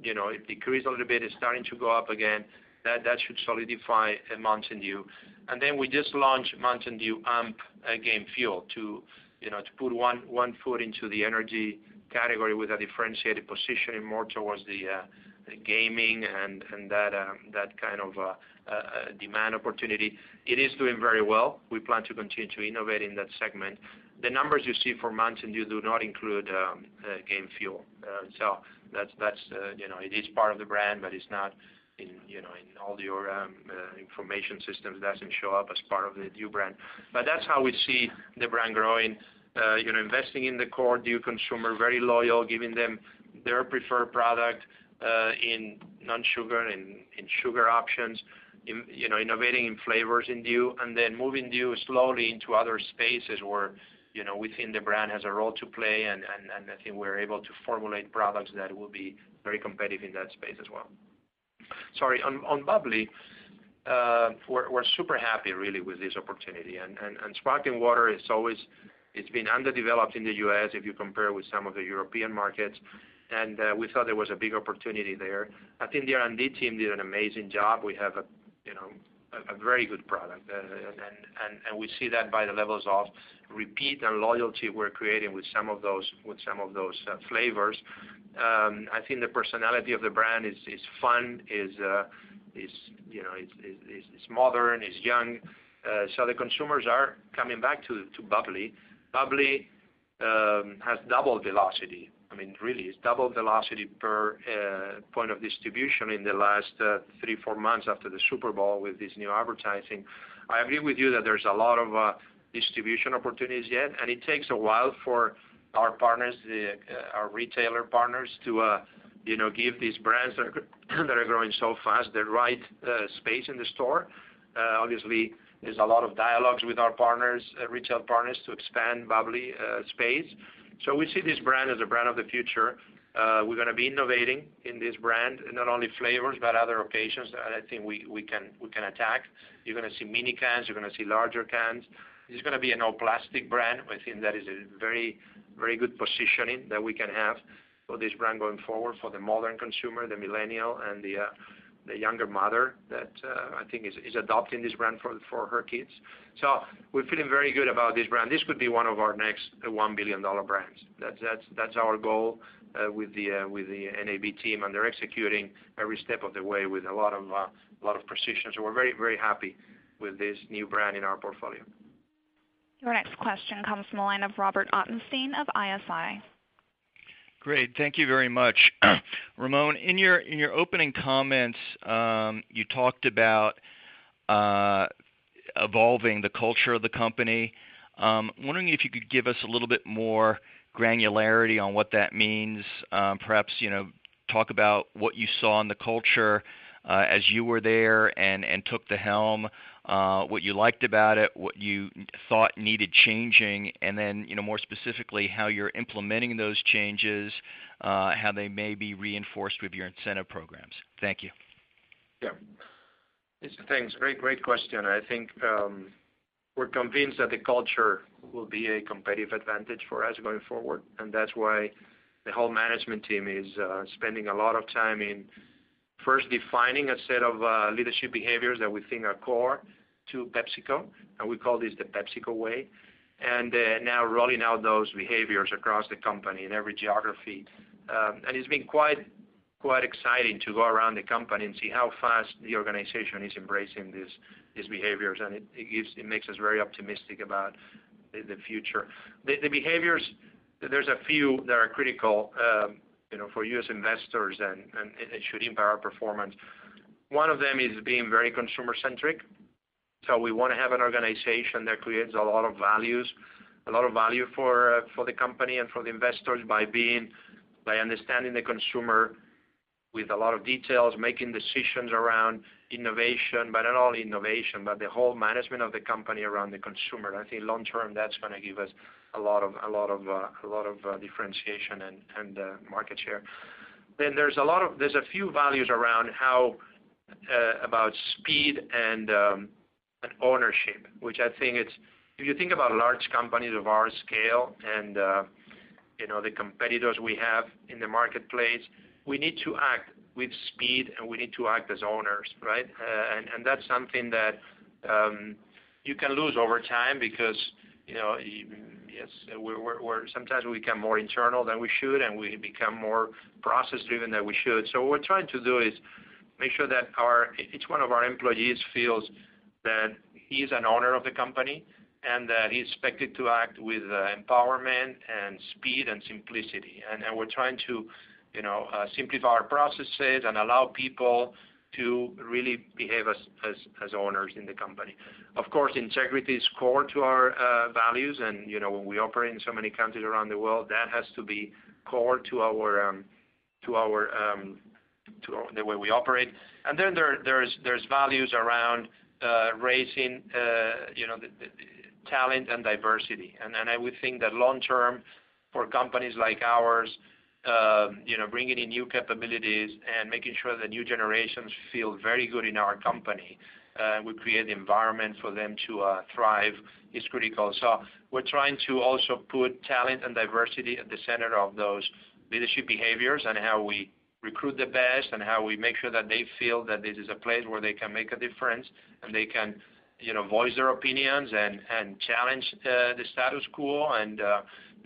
S4: you know it decreased a little bit. It's starting to go up again. That should solidify Mountain Dew. And then we just launched Mountain Dew AMP uh, Game Fuel to put one foot into the energy category with a differentiated positioning more towards the uh, gaming and um, that kind of uh, demand opportunity. It is doing very well. We plan to continue to innovate in that segment. The numbers you see for Mountain Dew do not include um, Game Fuel. Uh so that's that's uh you know it is part of the brand, but it's not in all your um, uh, information systems. Doesn't show up as part of the Dew brand. But that's how we see the brand growing, Uh investing in the core Dew consumer, very loyal, giving them their preferred product uh, in non-sugar and in sugar options, you know, innovating in flavors in Dew, and then moving Dew slowly into other spaces where we think the brand has a role to play, and I think we're able to formulate products that will be very competitive in that space as well. Sorry, on bubly, uh, we're super happy really with this opportunity. And sparkling water, is always, it's been underdeveloped in the U.S. if you compare with some of the European markets, and uh, we thought there was a big opportunity there. I think the R&D team did an amazing job. We have a you know, a very good product, uh, and we see that by the levels of repeat and loyalty we're creating with some of those with some of those uh flavors. Um, I think the personality of the brand is fun, uh, is you know, it's modern, is young. Uh so the consumers are coming back to bubly. Bubly um, has double velocity. I mean, really, it's double velocity per uh, point of distribution in the last uh, three, four months after the Super Bowl with this new advertising. I agree with you that there's a lot of distribution opportunities yet, and it takes a while for our partners, uh, our retailer partners, to uh, you know, give these brands that are growing so fast the right uh, space in the store. Obviously, there's a lot of dialogues with our partners, retail partners to expand bubly space. So we see this brand as a brand of the future. We're going to be innovating in this brand, not only flavors, but other occasions that I think we can we can attack. You're going to see mini cans, you're going to see larger cans. It's going to be an no plastic brand. I think that is a very very good positioning that we can have for this brand going forward for the modern consumer, the millennial, and the uh, younger mother that uh, I think is adopting this brand for her kids. So we're feeling very good about this brand. This could be one of our next uh, $1 billion brands. That's our goal with the NAB team, and they're executing every step of the way with a lot of precision. So we're very, very happy with this new brand in our portfolio.
S2: Your next question comes from the line of Robert Ottenstein of ISI.
S17: Great. Thank you very much. Ramon, in your opening comments, um, you talked about uh, evolving the culture of the company. I'm wondering if you could give us a little bit more granularity on what that means. Um, perhaps you know, talk about what you saw in the culture uh, as you were there and took the helm, Uh, what you liked about it, what you thought needed changing, and then you know, more specifically, how you're implementing those changes, uh, how they may be reinforced with your incentive programs. Thank you.
S4: Yeah. Thanks. Great question. I think um, we're convinced that the culture will be a competitive advantage for us going forward, and that's why the whole management team is uh, spending a lot of time in first defining a set of uh, leadership behaviors that we think are core to PepsiCo, and we call this the PepsiCo Way. And uh, now rolling out those behaviors across the company in every geography. Um and it's been quite exciting to go around the company and see how fast the organization is embracing these behaviors, and it makes us very optimistic about the future. The behaviors, there's a few that are critical um, for you as investors, and it should impact our performance. One of them is being very consumer-centric. So we want to have an organization that creates a lot of values, a lot of value for the company and for the investors by being by understanding the consumer with a lot of details, making decisions around innovation, but not only innovation, but the whole management of the company around the consumer. I think long term, that's going to give us a lot of uh, uh, differentiation and uh, market share. Then there's a few values around how about speed um, and ownership, which I think it's. if you think about large companies of our scale and the competitors we have in the marketplace, we need to act with speed, and we need to act as owners, right? Uh and that's something that um, you can lose over time because sometimes we become more internal than we should, and we become more process-driven than we should. So, what we're trying to do is make sure that each one of our employees feels that he's an owner of the company and that he's expected to act with uh, empowerment and speed and simplicity. And we're trying to you know, uh, simplify our processes and allow people to really behave as owners in the company. Of course, integrity is core to our uh, values, and when we operate in so many countries around the world, that has to be core to um, um, the way we operate. And then there there's there's values around uh, raising uh, talent and diversity. And I would think that long term, for companies like ours, Um, bringing in new capabilities and making sure the new generations feel very good in our company, uh, we create the environment for them to uh, thrive is critical. So we're trying to also put talent and diversity at the center of those leadership behaviors and how we recruit the best and how we make sure that they feel that this is a place where they can make a difference, and they can you know, voice their opinions and challenge uh, the status quo and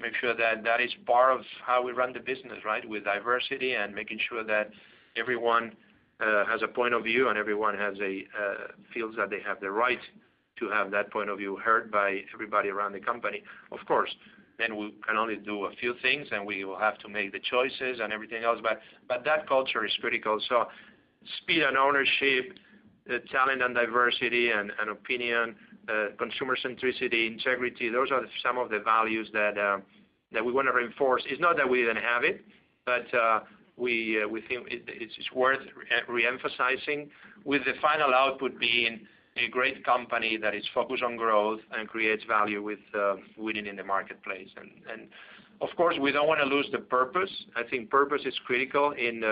S4: make sure that that is part of how we run the business, right? With diversity and making sure that everyone has a point of view and everyone has a uh feels that they have the right to have that point of view heard by everybody around the company. Of course, then we can only do a few things, and we will have to make the choices and everything else, but but that culture is critical. So speed and ownership, talent and diversity and opinion, consumer centricity, integrity, those are some of the values that uh, we want to reinforce. It's not that we didn't have it, but uh, uh, we think it's worth re-emphasizing with the final output being a great company that is focused on growth and creates value with winning in the marketplace. And and of course, we don't want to lose the purpose. I think purpose is critical in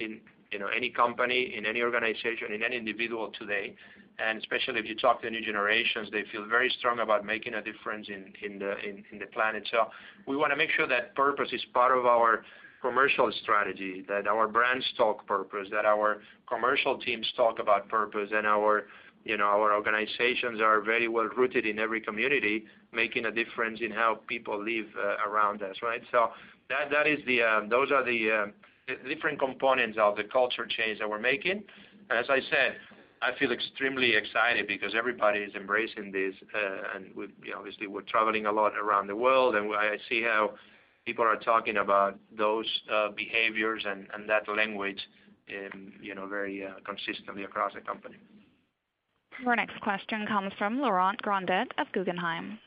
S4: any company, in any organization, in any individual today. And especially if you talk to new generations, they feel very strong about making a difference in the planet. So we want to make sure that purpose is part of our commercial strategy, that our brands talk purpose, that our commercial teams talk about purpose, and our organizations are very well rooted in every community, making a difference in how people live uh, around us, right? so um, Those are uh, the different components of the culture change that we're making. And As I said, I feel extremely excited because everybody is embracing this, uh, and obviously we're traveling a lot around the world, and I see how people are talking about those uh, behaviors and that language um, very uh, consistently across the company.
S2: Your next question comes from Laurent Grandet of Guggenheim.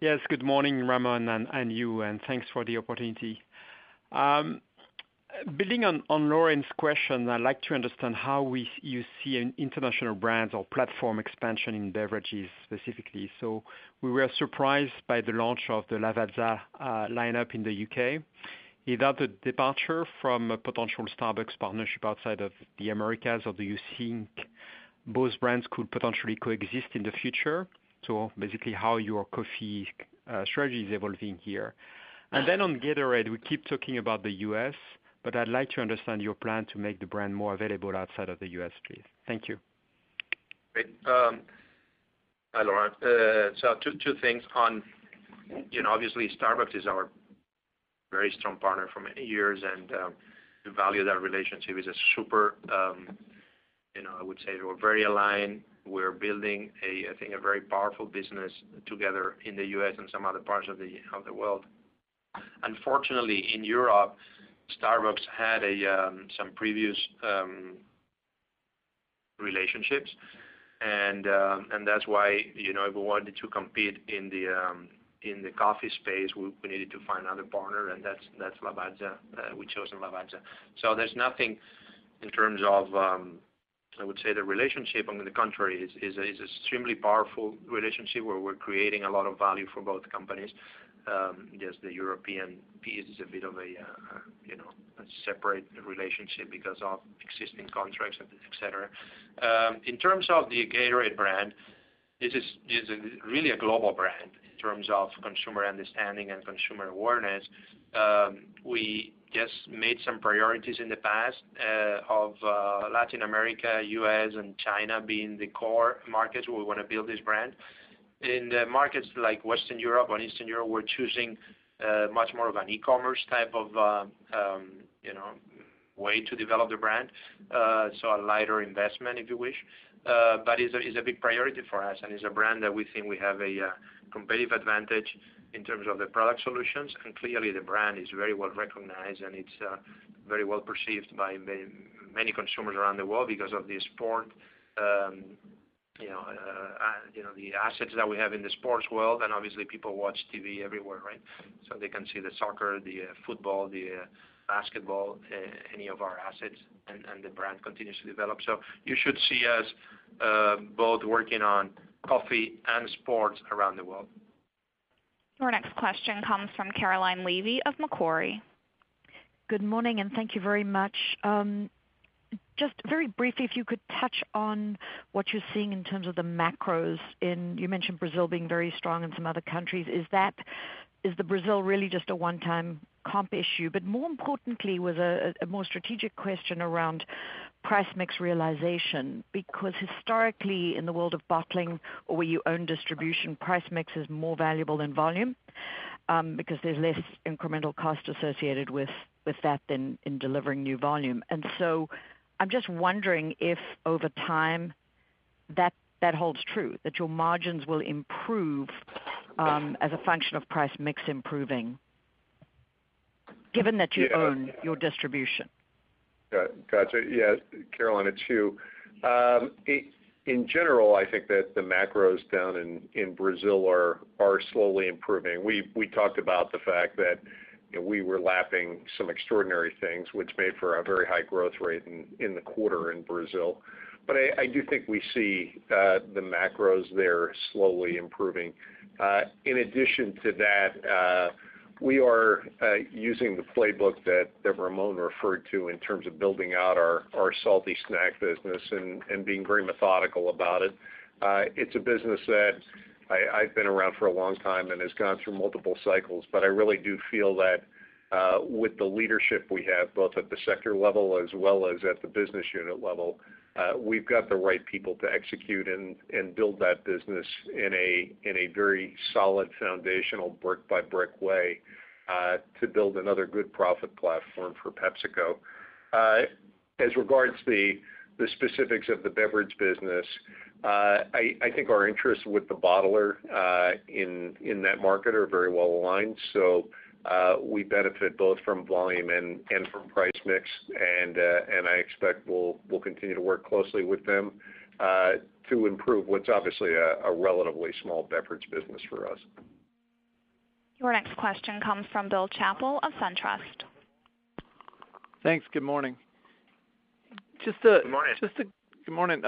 S18: Yes, good morning, Ramon and you, and thanks for the opportunity. Um, Building on Lauren's question, I'd like to understand how you see international brands or platform expansion in beverages specifically. So we were surprised by the launch of the Lavazza uh, lineup in the U.K. Is that a departure from a potential Starbucks partnership outside of the Americas, or do you think both brands could potentially coexist in the future? So basically how your coffee uh, strategy is evolving here. And then on Gatorade, we keep talking about the U.S., but I'd like to understand your plan to make the brand more available outside of the U.S., please. Thank you.
S4: Great. Um, hi, Laurent. Uh, so, Two things on, you know, obviously Starbucks is our very strong partner for many years, and um, we value that relationship. It's a super, um, you know, I would say we're very aligned. We're building, I think, a very powerful business together in the U.S. and some other parts of the world. Unfortunately, in Europe, Starbucks had um, some previous um, relationships, um, and that's why you know if we wanted to compete in the coffee space, we needed to find another partner, and that's Lavazza. Uh, we chose Lavazza. So there's nothing in terms of, I would say the relationship, on the contrary, is an extremely powerful relationship where we're creating a lot of value for both companies. Um, just the European piece is a bit of a uh you know a separate relationship because of existing contracts, et cetera. Um, in terms of the Gatorade brand, this is really a global brand in terms of consumer understanding and consumer awareness. Um, we just made some priorities in the past uh, of uh, Latin America, U.S., and China being the core markets where we want to build this brand. In the markets like Western Europe and Eastern Europe, we're choosing uh, much more of an e-commerce type of uh, um, way to develop the brand. Uh so a lighter investment, if you wish. Uh but it's a big priority for us, and it's a brand that we think we have a uh, competitive advantage in terms of the product solutions. And clearly the brand is very well recognized, and it's very well perceived by many consumers around the world because of the sport, um, Uh, uh, the assets that we have in the sports world. And obviously people watch TV everywhere, right? So they can see the soccer, the uh, football, the basketball, any of our assets, and the brand continues to develop. So you should see us both working on coffee and sports around the world.
S2: Your next question comes from Caroline Levy of Macquarie.
S19: Good morning, and thank you very much. Um, Just very briefly, if you could touch on what you're seeing in terms of the macros in, you mentioned Brazil being very strong and some other countries. Is that is the Brazil really just a one-time comp issue, but more importantly was a more strategic question around price mix realization. Because historically, in the world of bottling or where you own distribution, price mix is more valuable than volume, um, because there's less incremental cost associated with that than in delivering new volume. I'm just wondering if over time that holds true, that your margins will improve um, as a function of price mix improving, given that you own your distribution.
S5: Gotcha. Yeah, Caroline, it's Hugh. Um, in general, I think that the macros down in Brazil are slowly improving. We talked about the fact that, we were lapping some extraordinary things which made for a very high growth rate in the quarter in Brazil. But I do think we see uh, the macros there slowly improving. Uh, in addition to that, uh, we are using the playbook that Ramon referred to in terms of building out our salty snack business and being very methodical about it. It's a business that I've been around for a long time and has gone through multiple cycles, but I really do feel that uh, with the leadership we have, both at the sector level as well as at the business unit level, uh, we've got the right people to execute and build that business in a very solid foundational brick-by-brick way uh, to build another good profit platform for PepsiCo. As regards the specifics of the beverage business, I think our interests with the bottler uh in in that market are very well aligned. So uh we benefit both from volume and from price mix. And uh and I expect we'll we'll continue to work closely with them to improve what's obviously a relatively small beverage business for us.
S2: Your next question comes from Bill Chappell of SunTrust.
S20: Thanks. Good morning.
S4: Just a good morning.
S20: Good morning.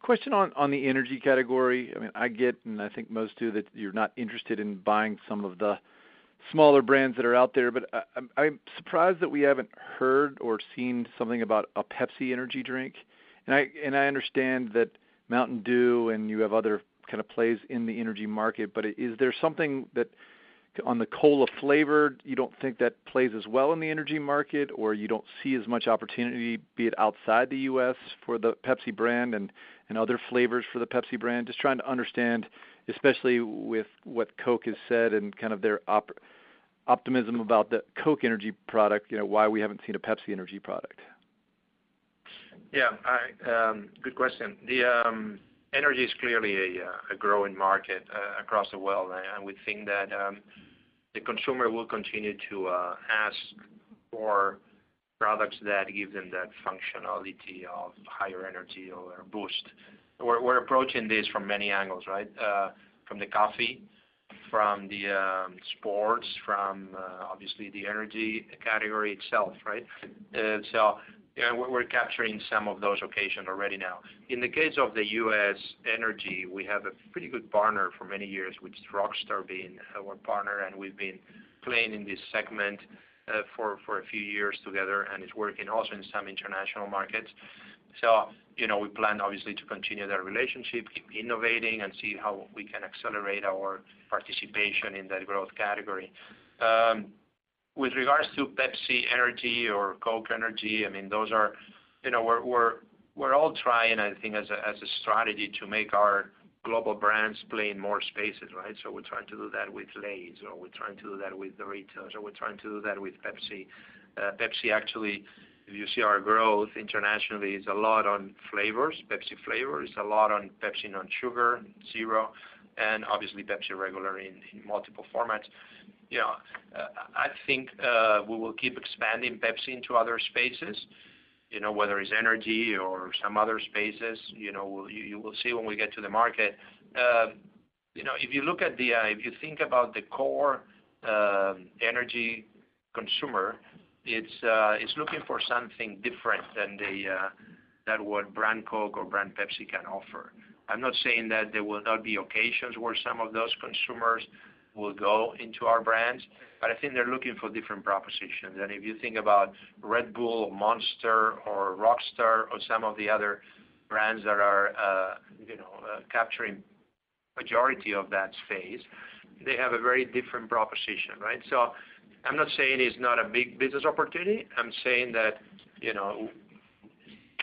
S20: Question on the energy category. I mean, I get, and I think most do, that you're not interested in buying some of the smaller brands that are out there. But I'm surprised that we haven't heard or seen something about a Pepsi energy drink. And I and I understand that Mountain Dew and you have other kind of plays in the energy market, but is there something that on the cola flavored, you don't think that plays as well in the energy market, or you don't see as much opportunity, be it outside the U.S. for the Pepsi brand and other flavors for the Pepsi brand? Just trying to understand, especially with what Coke has said and kind of their optimism about the Coke energy product, you know, why we haven't seen a Pepsi energy product.
S4: Yeah. Um, good question. The um, energy is clearly a uh, growing market uh, across the world. And we think that um, the consumer will continue to uh, ask for products that give them that functionality of higher energy or boost. We're approaching this from many angles, right? Uh, from the coffee, from the um, sports, from uh, obviously the energy category itself, right? Yeah, we're capturing some of those occasions already now. In the case of the U.S. energy, we have a pretty good partner for many years, which is Rockstar being our partner, and we've been playing in this segment uh, for a few years together, and it's working also in some international markets. So, you know, we plan obviously to continue that relationship, keep innovating and see how we can accelerate our participation in that growth category. Um, With regards to Pepsi Energy or Coke Energy, I mean, those are, you know, we're all trying, I think, as a strategy to make our global brands play in more spaces, right? So we're trying to do that with Lay's, or we're trying to do that with Doritos, or we're trying to do that with Pepsi. Uh, Pepsi actually, if you see our growth internationally, is a lot on flavors, Pepsi flavors, a lot on Pepsi Non-Sugar, Zero, and obviously Pepsi regular in multiple formats. You know, I think we will keep expanding Pepsi into other spaces, you know, whether it's energy or some other spaces, you know, you will see when we get to the market. You know, if you look at the uh if you think about the core energy consumer, it's uh it's looking for something different than the uh that what brand Coke or brand Pepsi can offer. I'm not saying that there will not be occasions where some of those consumers will go into our brands, but I think they're looking for different propositions. And if you think about Red Bull, Monster or Rockstar or some of the other brands that are, uh, you know, uh, capturing majority of that space, they have a very different proposition, right? So I'm not saying it's not a big business opportunity. I'm saying that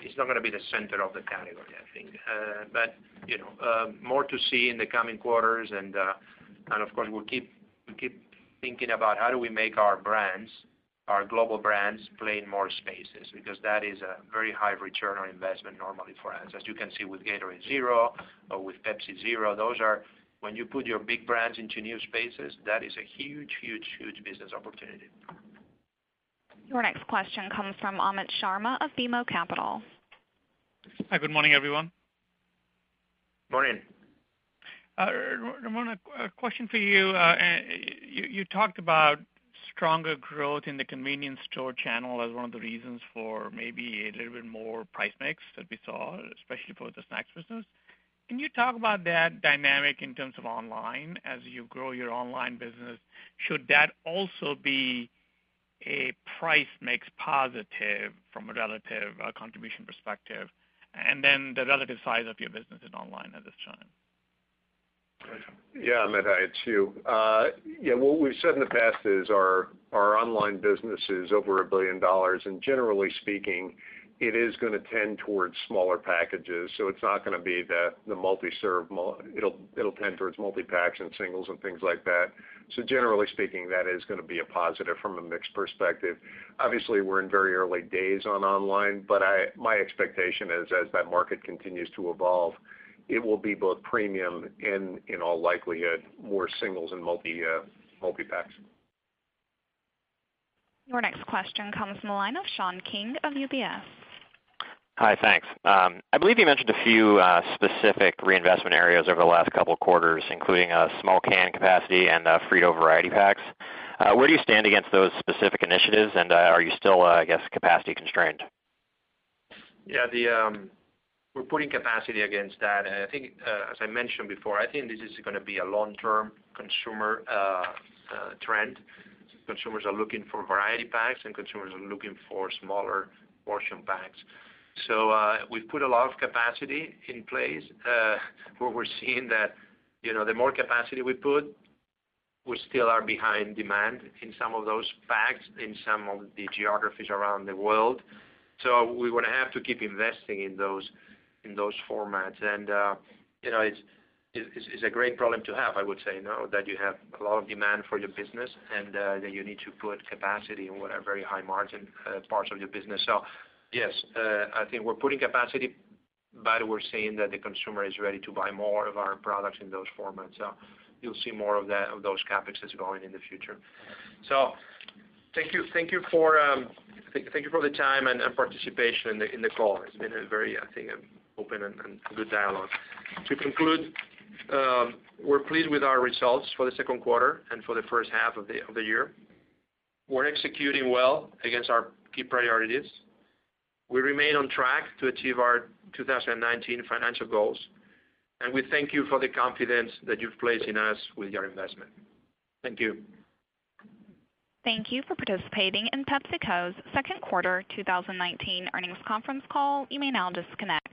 S4: it's not going to be the center of the category, I think. Uh but you know, uh more to see in the coming quarters, and of course, we'll keep thinking about how do we make our brands, our global brands, play in more spaces, because that is a very high return on investment normally for us. As you can see with Gatorade Zero or with Pepsi Zero, those are when you put your big brands into new spaces, that is a huge huge, huge business opportunity.
S2: Your next question comes from Amit Sharma of BMO Capital.
S21: Hi, good morning, everyone.
S4: Morning.
S21: Uh, Ramon, a question for uh, you. You talked about stronger growth in the convenience store channel as one of the reasons for maybe a little bit more price mix that we saw, especially for the snacks business. Can you talk about that dynamic in terms of online as you grow your online business? Should that also be a price mix positive from a relative uh, contribution perspective? And then the relative size of your business in online at this time.
S5: Yeah, Amit, it's Hugh. Uh, yeah, what we've said in the past is our our online business is over $1 billion, and generally speaking, it is going to tend towards smaller packages. So it's not going to be the multi-serve. It'll tend towards multi-packs and singles and things like that. So generally speaking, that is going to be a positive from a mix perspective. Obviously, we're in very early days on online, but my expectation is as that market continues to evolve, it will be both premium and, in all likelihood, more singles and uh, multi-packs.
S2: Your next question comes from the line of Sean King of UBS.
S22: Hi, thanks. Um, I believe you mentioned a few uh, specific reinvestment areas over the last couple of quarters, including small can capacity and uh, Frito variety packs. Uh, where do you stand against those specific initiatives, and are you still, I guess, capacity constrained?
S4: Yeah. Um, we're putting capacity against that. I think, as I mentioned before, I think this is going to be a long-term consumer trend. Consumers are looking for variety packs, and consumers are looking for smaller portion packs. Uh, we've put a lot of capacity in place, uh, where we're seeing that you know, the more capacity we put, we still are behind demand in some of those packs in some of the geographies around the world. So we're going to have to keep investing in those in those formats. And uh you know, it's it's a great problem to have, I would say, now that you have a lot of demand for your business and uh, that you need to put capacity in what are very high margin parts of your business. Yes, uh, I think we're putting capacity, but we're seeing that the consumer is ready to buy more of our products in those formats. So you'll see more of that, of those CapExes going in the future. So thank you thank you for um thank you for the time and participation in the call. It's been a very, I think, um, open and good dialogue. To conclude, um, we're pleased with our results for the second quarter and for the first half of the of the year. We're executing well against our key priorities. We remain on track to achieve our 2019 financial goals, and we thank you for the confidence that you've placed in us with your investment. Thank you.
S2: Thank you for participating in PepsiCo's second quarter 2019 earnings conference call. You may now disconnect.